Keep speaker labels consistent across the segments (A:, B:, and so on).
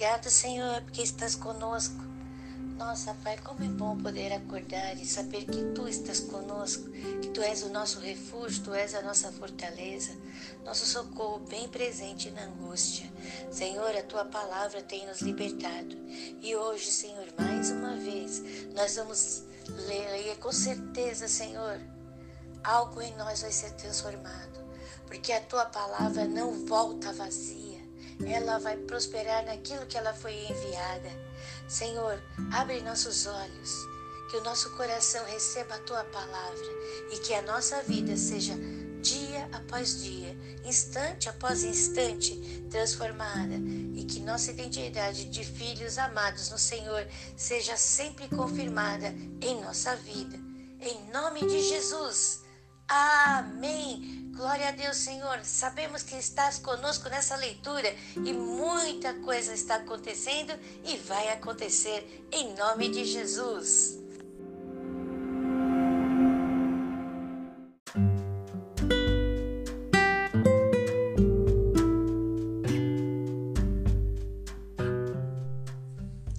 A: Obrigado, Senhor, porque estás conosco. Nossa, Pai, como é bom poder acordar e saber que Tu estás conosco, que Tu és o nosso refúgio, Tu és a nossa fortaleza, nosso socorro bem presente na angústia. Senhor, a Tua palavra tem nos libertado. E hoje, Senhor, mais uma vez, nós vamos ler e com certeza, Senhor, algo em nós vai ser transformado, porque a Tua palavra não volta vazia ela vai prosperar naquilo que ela foi enviada. Senhor, abre nossos olhos, que o nosso coração receba a tua palavra e que a nossa vida seja dia após dia, instante após instante, transformada e que nossa identidade de filhos amados no Senhor seja sempre confirmada em nossa vida. Em nome de Jesus. Amém. Glória a Deus, Senhor. Sabemos que estás conosco nessa leitura e muita coisa está acontecendo e vai acontecer em nome de Jesus.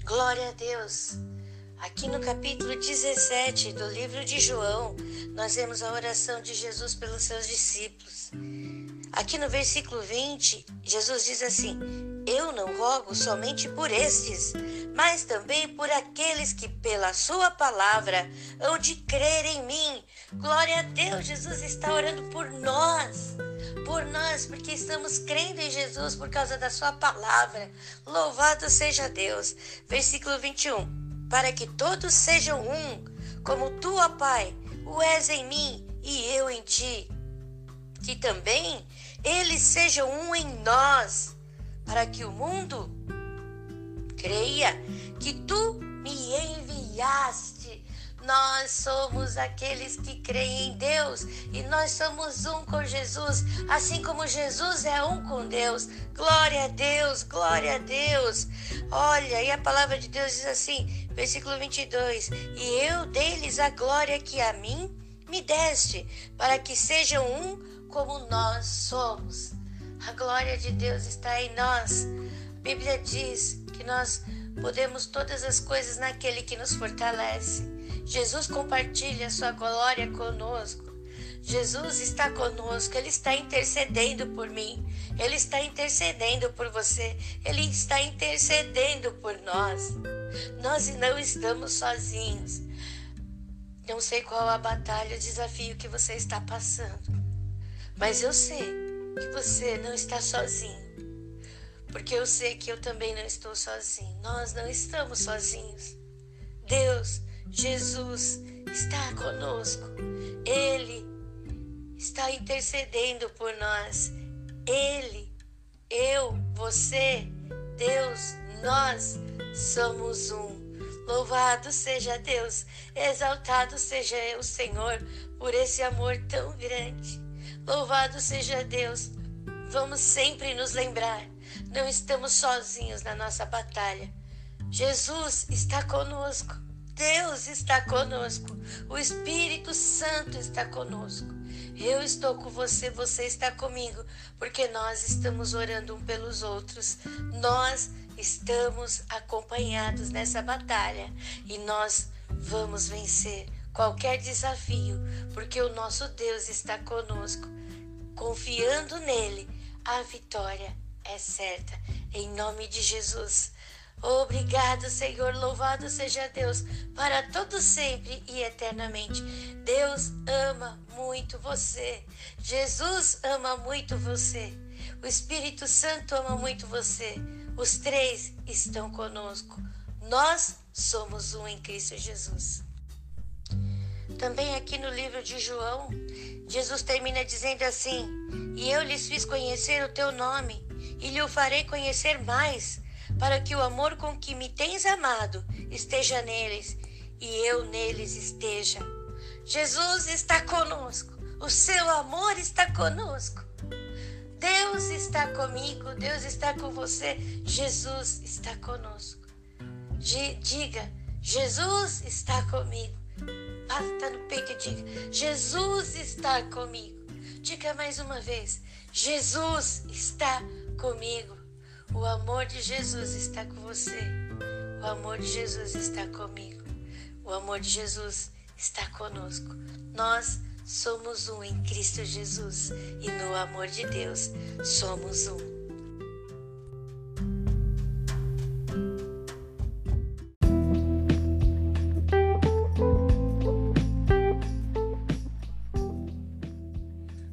A: Glória a Deus. Aqui no capítulo 17 do livro de João, nós vemos a oração de Jesus pelos seus discípulos. Aqui no versículo 20, Jesus diz assim: Eu não rogo somente por estes, mas também por aqueles que, pela Sua palavra, hão de crer em mim. Glória a Deus, Jesus está orando por nós por nós, porque estamos crendo em Jesus por causa da Sua palavra. Louvado seja Deus. Versículo 21 para que todos sejam um, como tu, ó Pai, o és em mim e eu em ti. Que também eles sejam um em nós, para que o mundo creia que tu me enviaste. Nós somos aqueles que creem em Deus e nós somos um com Jesus, assim como Jesus é um com Deus. Glória a Deus, glória a Deus. Olha, e a palavra de Deus diz assim, versículo 22: E eu dei-lhes a glória que a mim me deste, para que sejam um como nós somos. A glória de Deus está em nós. A Bíblia diz que nós podemos todas as coisas naquele que nos fortalece. Jesus compartilha sua glória conosco. Jesus está conosco, Ele está intercedendo por mim, Ele está intercedendo por você, Ele está intercedendo por nós. Nós não estamos sozinhos. Não sei qual a batalha, o desafio que você está passando, mas eu sei que você não está sozinho, porque eu sei que eu também não estou sozinho. Nós não estamos sozinhos. Deus Jesus está conosco. Ele está intercedendo por nós. Ele, eu, você, Deus, nós somos um. Louvado seja Deus, exaltado seja o Senhor por esse amor tão grande. Louvado seja Deus. Vamos sempre nos lembrar, não estamos sozinhos na nossa batalha. Jesus está conosco. Deus está conosco, o Espírito Santo está conosco. Eu estou com você, você está comigo, porque nós estamos orando um pelos outros. Nós estamos acompanhados nessa batalha e nós vamos vencer qualquer desafio, porque o nosso Deus está conosco. Confiando nele, a vitória é certa. Em nome de Jesus. Obrigado, Senhor. Louvado seja Deus para todo sempre e eternamente. Deus ama muito você. Jesus ama muito você. O Espírito Santo ama muito você. Os três estão conosco. Nós somos um em Cristo Jesus. Também aqui no livro de João, Jesus termina dizendo assim: E eu lhes fiz conhecer o teu nome, e lhe o farei conhecer mais para que o amor com que me tens amado esteja neles e eu neles esteja. Jesus está conosco, o seu amor está conosco. Deus está comigo, Deus está com você, Jesus está conosco. Diga, Jesus está comigo. Bata no peito e diga, Jesus está comigo. Diga mais uma vez, Jesus está comigo. O amor de Jesus está com você. O amor de Jesus está comigo. O amor de Jesus está conosco. Nós somos um em Cristo Jesus e no amor de Deus somos um.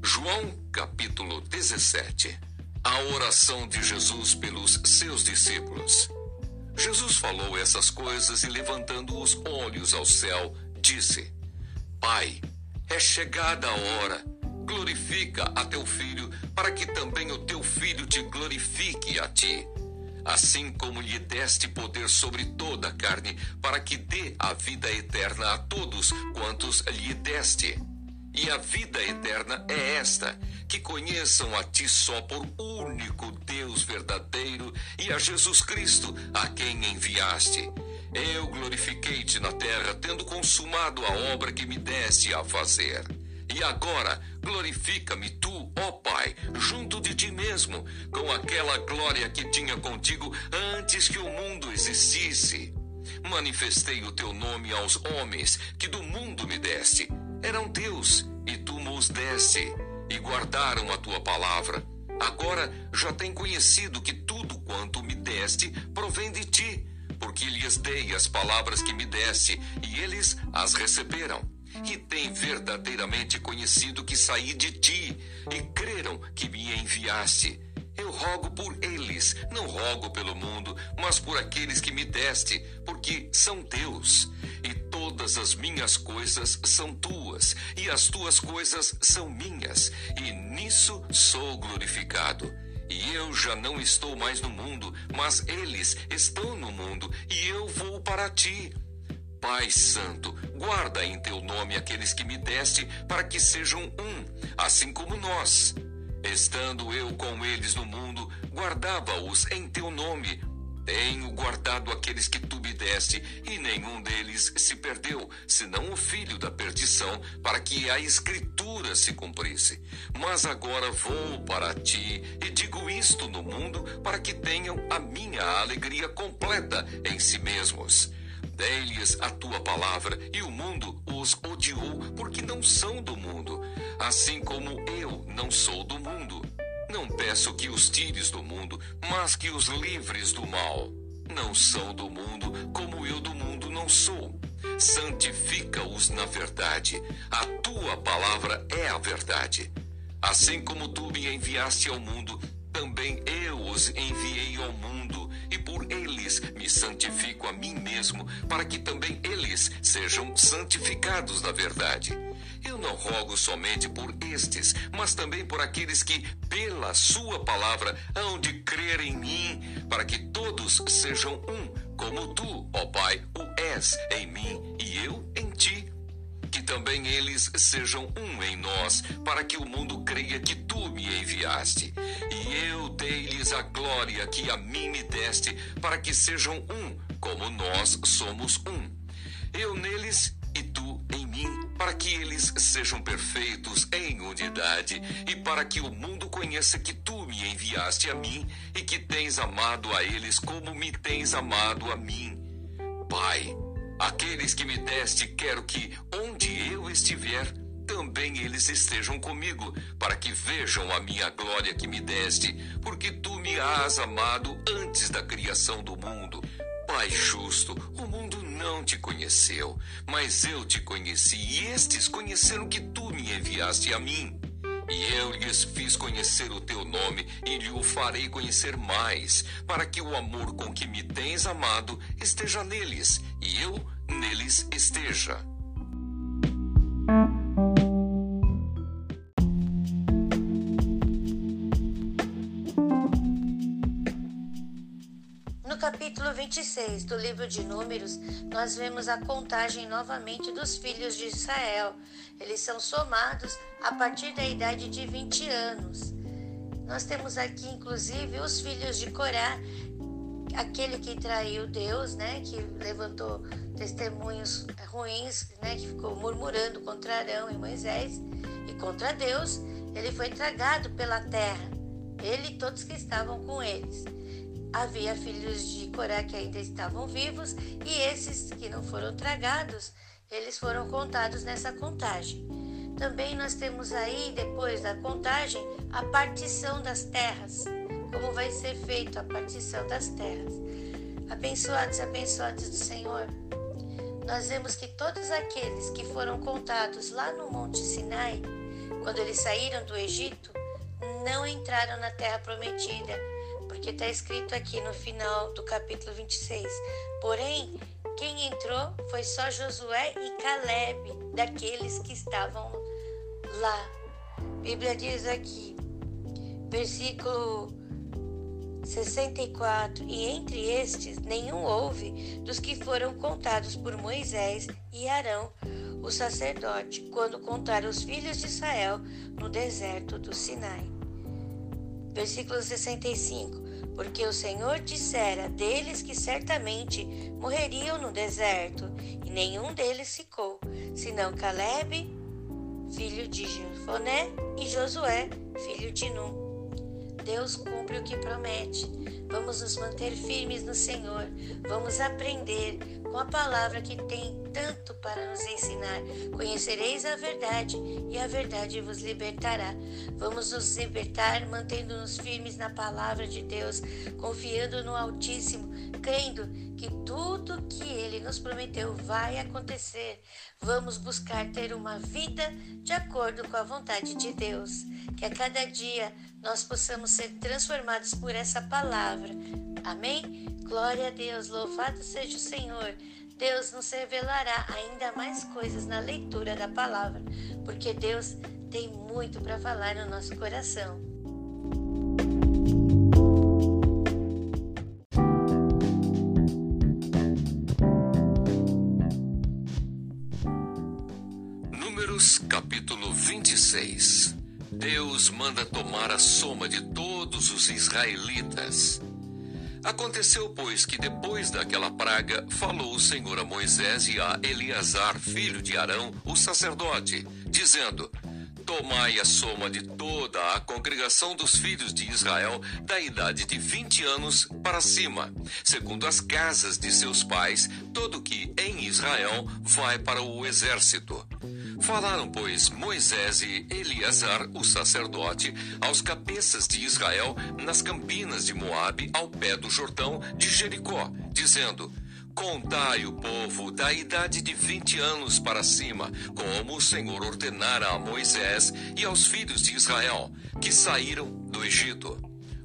B: João capítulo 17 A oração de Jesus pelos seus discípulos. Jesus falou essas coisas e, levantando os olhos ao céu, disse: Pai, é chegada a hora. Glorifica a teu filho, para que também o teu filho te glorifique a ti. Assim como lhe deste poder sobre toda a carne, para que dê a vida eterna a todos quantos lhe deste. E a vida eterna é esta: que conheçam a Ti só por único Deus verdadeiro e a Jesus Cristo, a quem enviaste. Eu glorifiquei-te na terra, tendo consumado a obra que me deste a fazer. E agora glorifica-me tu, ó Pai, junto de ti mesmo, com aquela glória que tinha contigo antes que o mundo existisse. Manifestei o teu nome aos homens que do mundo me deste eram teus, e tu nos deste, e guardaram a tua palavra. Agora já têm conhecido que tudo quanto me deste provém de ti, porque lhes dei as palavras que me deste, e eles as receberam. E têm verdadeiramente conhecido que saí de ti, e creram que me enviaste. Eu rogo por eles, não rogo pelo mundo, mas por aqueles que me deste, porque são teus. E todas as minhas coisas são tuas, e as tuas coisas são minhas, e nisso sou glorificado. E eu já não estou mais no mundo, mas eles estão no mundo, e eu vou para ti. Pai Santo, guarda em teu nome aqueles que me deste, para que sejam um, assim como nós. Estando eu com eles no mundo, guardava-os em teu nome. Tenho guardado aqueles que tu me deste, e nenhum deles se perdeu, senão o filho da perdição, para que a Escritura se cumprisse. Mas agora vou para ti e digo isto no mundo, para que tenham a minha alegria completa em si mesmos. Dei-lhes a tua palavra, e o mundo os odiou, porque não são do mundo, assim como eu não sou do mundo. Não peço que os tires do mundo, mas que os livres do mal. Não são do mundo, como eu do mundo não sou. Santifica-os na verdade. A tua palavra é a verdade. Assim como tu me enviaste ao mundo, também eu os enviei ao mundo, e por eles me santifico a mim mesmo, para que também eles sejam santificados na verdade. Eu não rogo somente por estes, mas também por aqueles que, pela Sua palavra, hão de crer em mim, para que todos sejam um, como tu, ó Pai, o és em mim e eu em ti. Que também eles sejam um em nós, para que o mundo creia que tu me enviaste. E eu dei-lhes a glória que a mim me deste, para que sejam um, como nós somos um. Eu neles e tu em mim para que eles sejam perfeitos em unidade e para que o mundo conheça que tu me enviaste a mim e que tens amado a eles como me tens amado a mim. Pai, aqueles que me deste, quero que, onde eu estiver, também eles estejam comigo, para que vejam a minha glória que me deste, porque tu me has amado antes da criação do mundo. Pai justo, o não te conheceu, mas eu te conheci, e estes conheceram que tu me enviaste a mim. E eu lhes fiz conhecer o teu nome e lhe o farei conhecer mais, para que o amor com que me tens amado esteja neles e eu neles esteja.
A: 26 do livro de Números, nós vemos a contagem novamente dos filhos de Israel. Eles são somados a partir da idade de 20 anos. Nós temos aqui, inclusive, os filhos de Corá, aquele que traiu Deus, né, que levantou testemunhos ruins, né, que ficou murmurando contra Arão e Moisés e contra Deus, ele foi tragado pela terra, ele e todos que estavam com eles. Havia filhos de Coré que ainda estavam vivos e esses que não foram tragados, eles foram contados nessa contagem. Também nós temos aí, depois da contagem, a partição das terras. Como vai ser feita a partição das terras. Abençoados, abençoados do Senhor. Nós vemos que todos aqueles que foram contados lá no Monte Sinai, quando eles saíram do Egito, não entraram na terra prometida, porque está escrito aqui no final do capítulo 26. Porém, quem entrou foi só Josué e Caleb, daqueles que estavam lá. A Bíblia diz aqui, versículo 64: E entre estes nenhum houve dos que foram contados por Moisés e Arão, o sacerdote, quando contaram os filhos de Israel no deserto do Sinai. Versículo 65: Porque o Senhor dissera deles que certamente morreriam no deserto, e nenhum deles ficou, senão Caleb, filho de Jefoné, e Josué, filho de Num. Deus cumpre o que promete. Vamos nos manter firmes no Senhor. Vamos aprender com a palavra que tem tanto para nos ensinar. Conhecereis a verdade e a verdade vos libertará. Vamos nos libertar mantendo-nos firmes na palavra de Deus, confiando no Altíssimo, crendo que tudo que ele nos prometeu vai acontecer. Vamos buscar ter uma vida de acordo com a vontade de Deus. Que a cada dia nós possamos ser transformados por essa palavra. Amém? Glória a Deus, louvado seja o Senhor. Deus nos revelará ainda mais coisas na leitura da palavra, porque Deus tem muito para falar no nosso coração.
B: Manda tomar a soma de todos os israelitas. Aconteceu, pois, que depois daquela praga, falou o Senhor a Moisés e a Eleazar, filho de Arão, o sacerdote, dizendo: Tomai a soma de toda a congregação dos filhos de Israel da idade de vinte anos para cima, segundo as casas de seus pais, todo que em Israel vai para o exército. Falaram, pois, Moisés e Eleazar, o sacerdote, aos cabeças de Israel nas campinas de Moabe, ao pé do Jordão de Jericó, dizendo: Contai o povo da idade de vinte anos para cima, como o Senhor ordenara a Moisés e aos filhos de Israel, que saíram do Egito.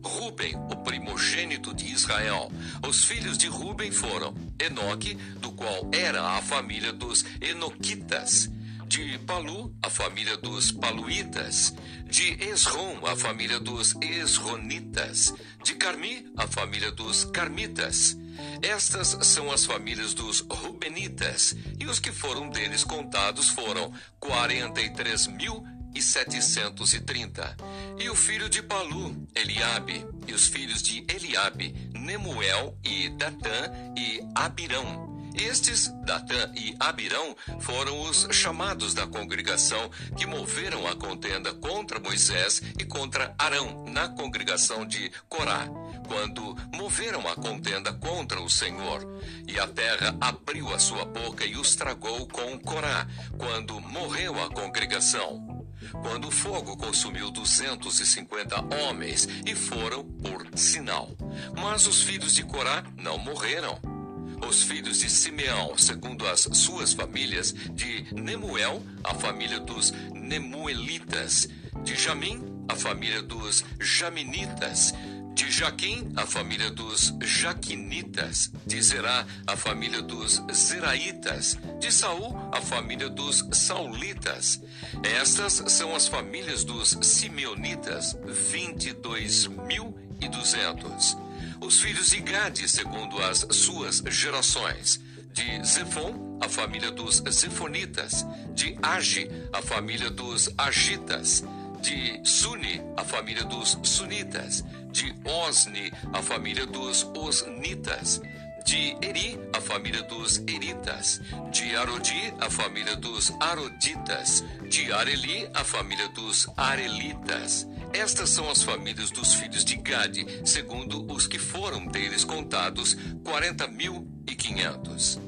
B: Ruben, o primogênito de Israel. Os filhos de Ruben foram Enoque, do qual era a família dos Enoquitas de Palu, a família dos Paluítas, de Esrom, a família dos Esronitas, de Carmi, a família dos Carmitas. Estas são as famílias dos Rubenitas, e os que foram deles contados foram quarenta e três mil e setecentos e trinta. E o filho de Palu, Eliabe, e os filhos de Eliabe, Nemuel e Datã e Abirão estes, Datã e Abirão, foram os chamados da congregação que moveram a contenda contra Moisés e contra Arão na congregação de Corá, quando moveram a contenda contra o Senhor. E a terra abriu a sua boca e os tragou com Corá, quando morreu a congregação quando o fogo consumiu 250 homens e foram por sinal. Mas os filhos de Corá não morreram os filhos de Simeão, segundo as suas famílias, de Nemuel, a família dos Nemuelitas, de Jamim, a família dos Jaminitas, de Jaquim, a família dos Jaquinitas, de Zerá, a família dos Zeraitas, de Saul, a família dos Saulitas. Estas são as famílias dos Simeonitas, 22.200 os filhos de Gade, segundo as suas gerações. De Zefon, a família dos Zefonitas. De Agi, a família dos Agitas. De Suni, a família dos Sunitas. De Osni, a família dos Osnitas De Eri, a família dos Eritas. De Arodi, a família dos Aroditas. De Areli, a família dos Arelitas. Estas são as famílias dos filhos de Gade, segundo os que foram deles contados, quarenta mil e quinhentos.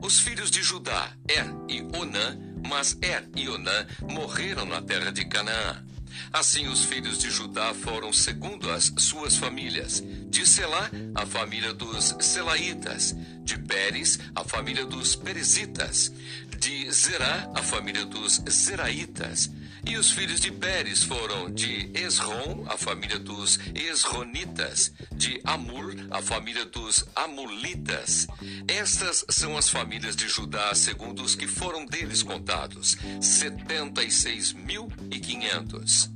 B: Os filhos de Judá, Er e Onã, mas Er e Onã morreram na terra de Canaã. Assim, os filhos de Judá foram segundo as suas famílias. De Selá, a família dos Selaitas. De Pérez, a família dos Perezitas. De Zerá, a família dos Zeraitas. E os filhos de Pérez foram de Esrom, a família dos Esronitas, de Amul, a família dos Amulitas. Estas são as famílias de Judá, segundo os que foram deles contados, setenta e seis mil e quinhentos.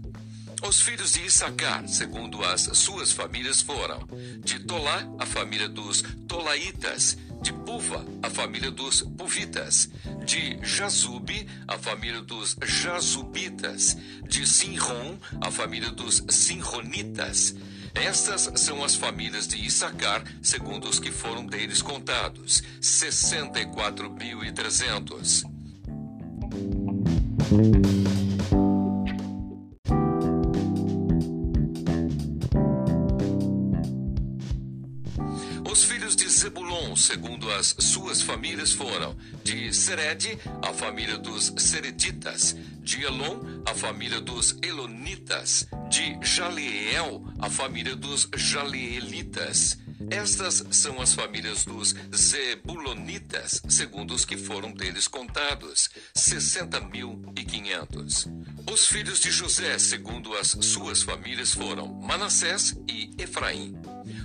B: Os filhos de Issacar, segundo as suas famílias, foram de Tolá, a família dos Tolaitas, de Puva, a família dos Puvitas, de Jazube, a família dos Jazubitas, de Sinron, a família dos Sinronitas. Estas são as famílias de Issacar, segundo os que foram deles contados, 64.300. Zebulon, segundo as suas famílias, foram de Sered, a família dos Sereditas, de Elon, a família dos Elonitas, de Jaleel, a família dos Jaleelitas. Estas são as famílias dos Zebulonitas, segundo os que foram deles contados, 60.500. Os filhos de José, segundo as suas famílias, foram Manassés e Efraim.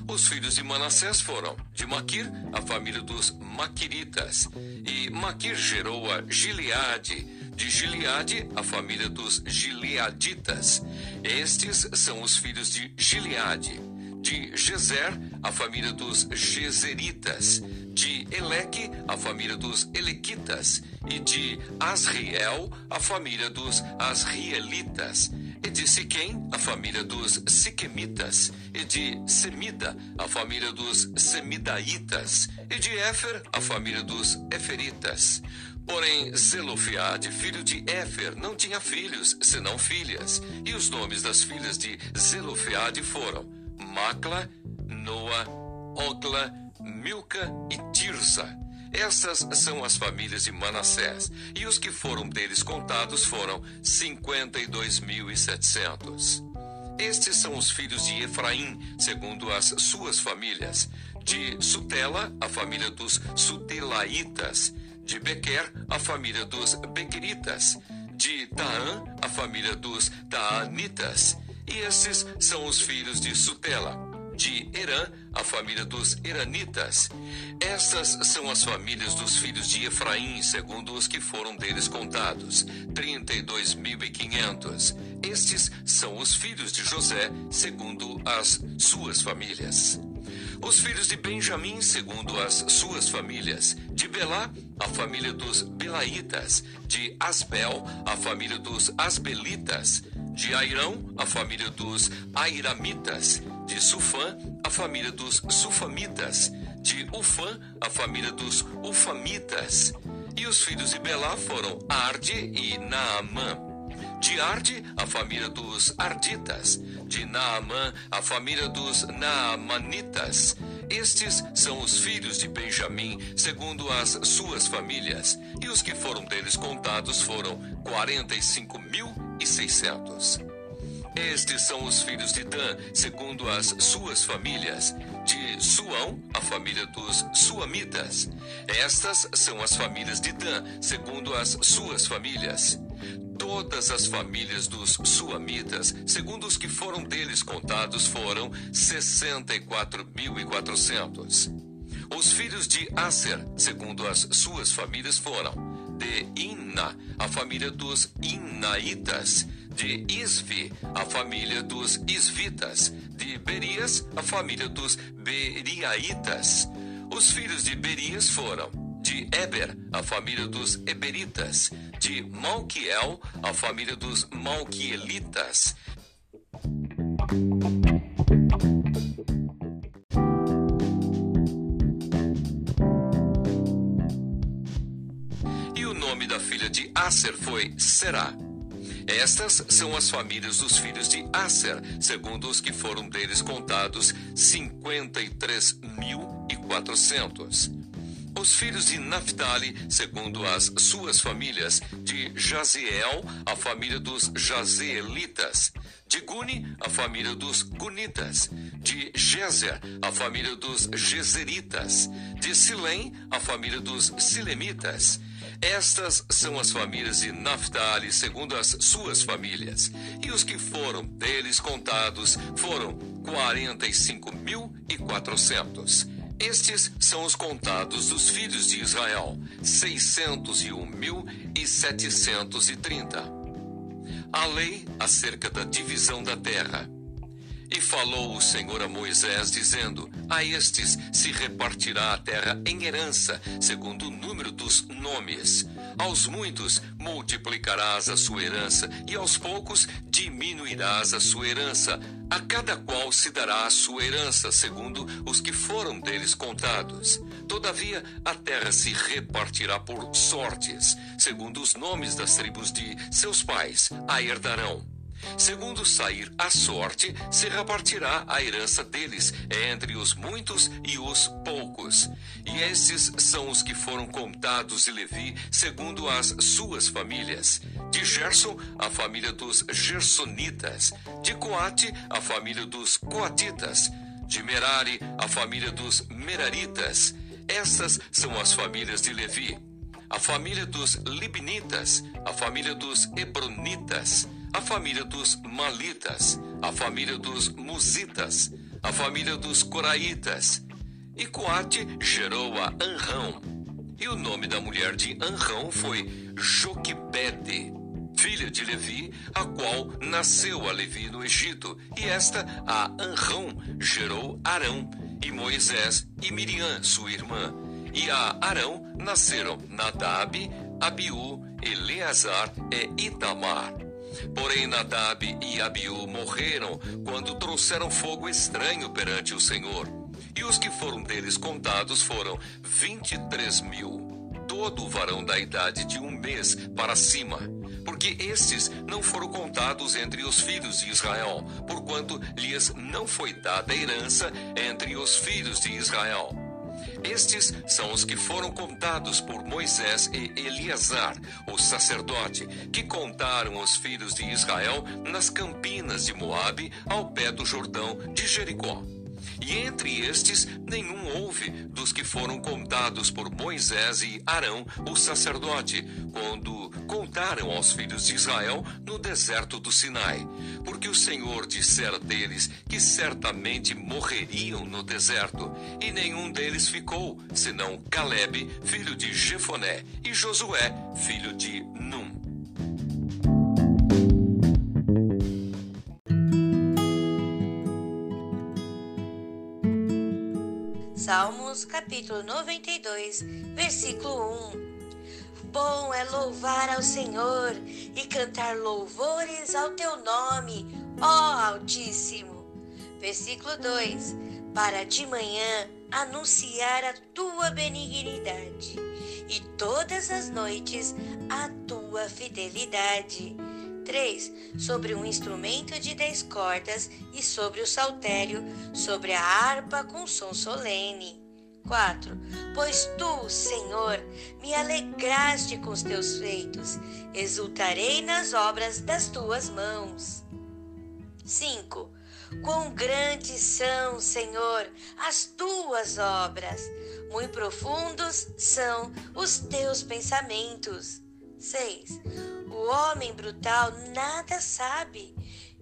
B: Os filhos de Manassés foram de Maquir, a família dos Maquiritas, e Maquir gerou a Gileade, de Gileade, a família dos Gileaditas. Estes são os filhos de Gileade. De Gezer, a família dos Gezeritas. De Eleque, a família dos Elequitas. E de Asriel, a família dos Asrielitas e de Siquém, a família dos Siquemitas, e de Semida, a família dos Semidaitas, e de Éfer, a família dos Eferitas. Porém, Zelofiade, filho de Éfer, não tinha filhos, senão filhas, e os nomes das filhas de Zelofiade foram Macla, Noa, Ogla, Milca e Tirza. Essas são as famílias de Manassés, e os que foram deles contados foram 52.700. Estes são os filhos de Efraim, segundo as suas famílias. De Sutela, a família dos Sutelaitas. De Bequer, a família dos Bequeritas. De Taã, a família dos Taanitas. E esses são os filhos de Sutela de Herã, a família dos Heranitas. Essas são as famílias dos filhos de Efraim, segundo os que foram deles contados, trinta e dois mil e quinhentos. Estes são os filhos de José, segundo as suas famílias. Os filhos de Benjamim, segundo as suas famílias. De Belá, a família dos Belaitas. De Asbel, a família dos Asbelitas. De Airão, a família dos Airamitas de Sufã, a família dos Sufamitas, de Ufã, a família dos Ufamitas. E os filhos de Belá foram Arde e Naamã. De Arde, a família dos Arditas. De Naamã, a família dos Naamanitas. Estes são os filhos de Benjamim, segundo as suas famílias. E os que foram deles contados foram quarenta e cinco mil e seiscentos. Estes são os filhos de Dan, segundo as suas famílias. De Suão, a família dos Suamitas. Estas são as famílias de Dan, segundo as suas famílias. Todas as famílias dos Suamitas, segundo os que foram deles contados, foram sessenta e quatro mil e quatrocentos. Os filhos de Aser, segundo as suas famílias, foram de Inna, a família dos Inaitas de Isvi, a família dos Isvitas, de Berias, a família dos Beriaitas. Os filhos de Berias foram de Eber, a família dos Eberitas, de Malquiel, a família dos Malquielitas. E o nome da filha de Acer foi Será. Estas são as famílias dos filhos de Aser, segundo os que foram deles contados, 53.400. Os filhos de Naphtali, segundo as suas famílias, de Jaziel, a família dos Jazeelitas, de Guni, a família dos Gunitas, de Jezer, a família dos Jezeritas, de Silém, a família dos Silemitas. Estas são as famílias de Naphtali, segundo as suas famílias. E os que foram deles contados foram 45.400. Estes são os contados dos filhos de Israel, seiscentos e um mil e setecentos e trinta. A lei acerca da divisão da terra. E falou o Senhor a Moisés, dizendo: A estes se repartirá a terra em herança, segundo o número dos nomes. Aos muitos multiplicarás a sua herança, e aos poucos diminuirás a sua herança. A cada qual se dará a sua herança, segundo os que foram deles contados. Todavia, a terra se repartirá por sortes, segundo os nomes das tribos de seus pais, a herdarão. Segundo sair a sorte, se repartirá a herança deles entre os muitos e os poucos. E esses são os que foram contados de Levi, segundo as suas famílias. De Gerson, a família dos Gersonitas. De Coate, a família dos Coatitas. De Merari, a família dos Meraritas. Essas são as famílias de Levi. A família dos Libnitas, a família dos Hebronitas a família dos Malitas, a família dos Musitas, a família dos Coraitas. E Coate gerou a Anrão. E o nome da mulher de Anrão foi Joquebede, filha de Levi, a qual nasceu a Levi no Egito. E esta, a Anrão, gerou Arão, e Moisés e Miriam, sua irmã. E a Arão nasceram Nadab, Abiú, Eleazar e Itamar. Porém, Nadab e Abiú morreram quando trouxeram fogo estranho perante o Senhor. E os que foram deles contados foram vinte e três mil. Todo o varão da idade de um mês para cima. Porque estes não foram contados entre os filhos de Israel, porquanto lhes não foi dada herança entre os filhos de Israel. Estes são os que foram contados por Moisés e Eleazar, o sacerdote, que contaram os filhos de Israel nas campinas de Moabe, ao pé do Jordão de Jericó. E entre estes nenhum houve dos que foram contados por Moisés e Arão, o sacerdote, quando contaram aos filhos de Israel no deserto do Sinai. Porque o Senhor dissera deles que certamente morreriam no deserto, e nenhum deles ficou, senão Caleb, filho de Jefoné, e Josué, filho de Num.
A: Salmos capítulo 92, versículo 1. Bom é louvar ao Senhor e cantar louvores ao teu nome, ó Altíssimo. Versículo 2. Para de manhã anunciar a tua benignidade e todas as noites a tua fidelidade 3. Sobre um instrumento de dez cordas e sobre o saltério, sobre a harpa com som solene. 4. Pois tu, Senhor, me alegraste com os teus feitos, exultarei nas obras das tuas mãos. 5. Quão grandes são, Senhor, as tuas obras, muito profundos são os teus pensamentos. 6. O homem brutal nada sabe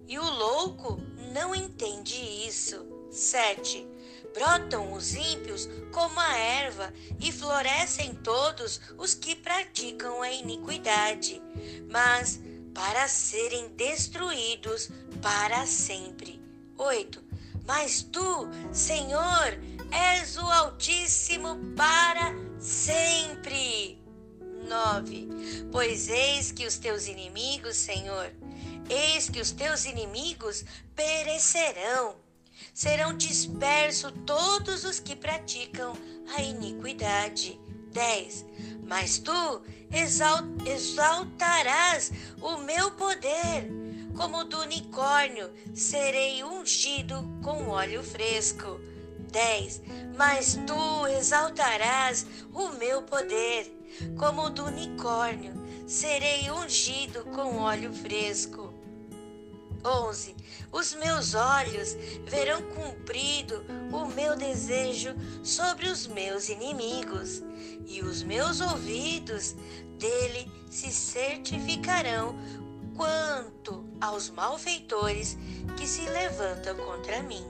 A: e o louco não entende isso. 7. Brotam os ímpios como a erva e florescem todos os que praticam a iniquidade, mas para serem destruídos para sempre. 8. Mas tu, Senhor, és o Altíssimo para sempre. 9. Pois eis que os teus inimigos, Senhor, eis que os teus inimigos perecerão. Serão dispersos todos os que praticam a iniquidade. 10. Mas tu exaltarás o meu poder, como do unicórnio serei ungido com óleo fresco. 10. Mas tu exaltarás o meu poder, como do unicórnio serei ungido com óleo fresco. 11. Os meus olhos verão cumprido o meu desejo sobre os meus inimigos, e os meus ouvidos dele se certificarão quanto aos malfeitores que se levantam contra mim.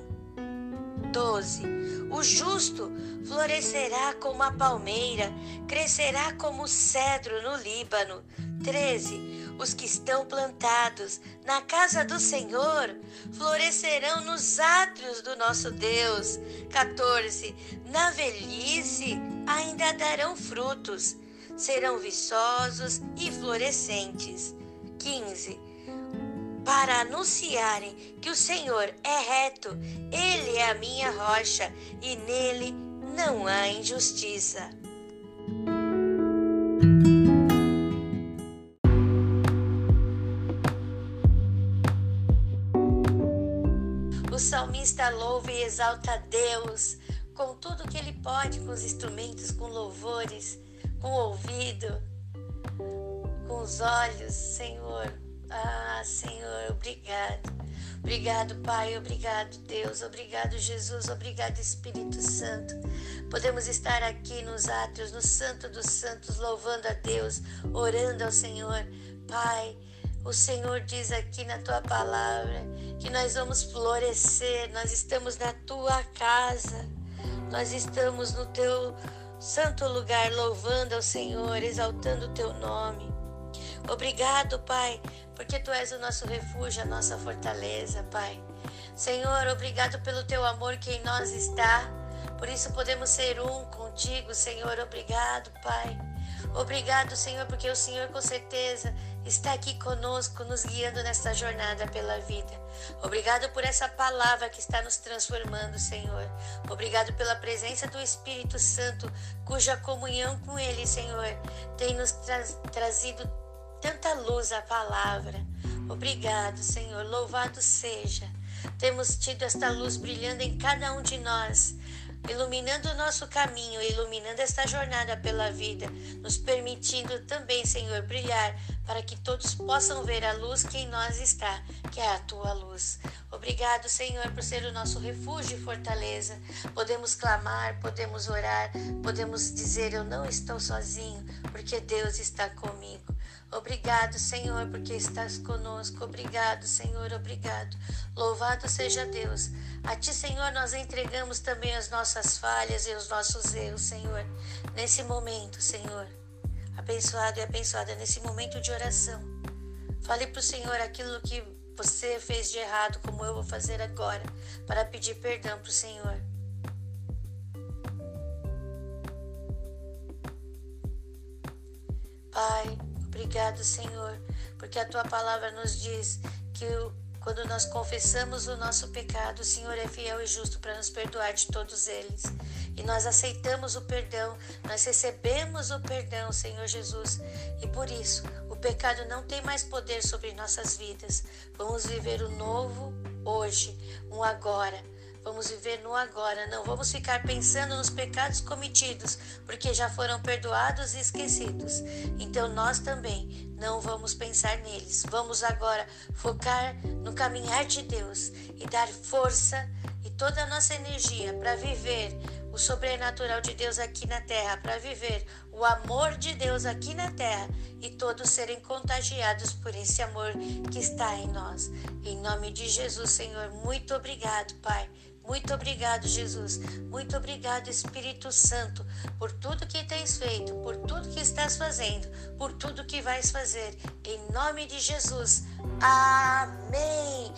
A: 12. O justo florescerá como a palmeira, crescerá como o cedro no Líbano. 13. Os que estão plantados na casa do Senhor florescerão nos átrios do nosso Deus. 14. Na velhice ainda darão frutos, serão viçosos e florescentes. 15 para anunciarem que o Senhor é reto, Ele é a minha rocha e nele não há injustiça. Salmista louva e exalta a Deus com tudo que ele pode, com os instrumentos, com louvores, com o ouvido, com os olhos, Senhor ah, Senhor, obrigado. Obrigado, Pai. Obrigado, Deus. Obrigado, Jesus. Obrigado, Espírito Santo. Podemos estar aqui nos átrios, no Santo dos Santos, louvando a Deus, orando ao Senhor. Pai, o Senhor diz aqui na tua palavra que nós vamos florescer, nós estamos na tua casa, nós estamos no teu santo lugar, louvando ao Senhor, exaltando o teu nome. Obrigado, Pai, porque Tu és o nosso refúgio, a nossa fortaleza, Pai. Senhor, obrigado pelo Teu amor que em nós está. Por isso podemos ser um contigo, Senhor. Obrigado, Pai. Obrigado, Senhor, porque o Senhor com certeza está aqui conosco, nos guiando nesta jornada pela vida. Obrigado por essa palavra que está nos transformando, Senhor. Obrigado pela presença do Espírito Santo, cuja comunhão com Ele, Senhor, tem nos tra trazido tanta luz à palavra. Obrigado, Senhor. Louvado seja. Temos tido esta luz brilhando em cada um de nós, iluminando o nosso caminho, iluminando esta jornada pela vida, nos permitindo também, Senhor, brilhar para que todos possam ver a luz que em nós está, que é a tua luz. Obrigado, Senhor, por ser o nosso refúgio e fortaleza. Podemos clamar, podemos orar, podemos dizer: Eu não estou sozinho, porque Deus está comigo. Obrigado, Senhor, porque estás conosco. Obrigado, Senhor, obrigado. Louvado seja Deus. A Ti, Senhor, nós entregamos também as nossas falhas e os nossos erros, Senhor. Nesse momento, Senhor, abençoado e abençoada, nesse momento de oração. Fale para o Senhor aquilo que você fez de errado, como eu vou fazer agora, para pedir perdão para o Senhor. Pai, Obrigado, Senhor, porque a tua palavra nos diz que quando nós confessamos o nosso pecado, o Senhor é fiel e justo para nos perdoar de todos eles. E nós aceitamos o perdão, nós recebemos o perdão, Senhor Jesus. E por isso, o pecado não tem mais poder sobre nossas vidas. Vamos viver o novo hoje, um agora Vamos viver no agora, não vamos ficar pensando nos pecados cometidos, porque já foram perdoados e esquecidos. Então nós também não vamos pensar neles. Vamos agora focar no caminhar de Deus e dar força e toda a nossa energia para viver o sobrenatural de Deus aqui na terra, para viver o amor de Deus aqui na terra e todos serem contagiados por esse amor que está em nós. Em nome de Jesus, Senhor, muito obrigado, Pai muito obrigado, Jesus. Muito obrigado, Espírito Santo, por tudo que tens feito, por tudo que estás fazendo, por tudo que vais fazer. Em nome de Jesus. Amém.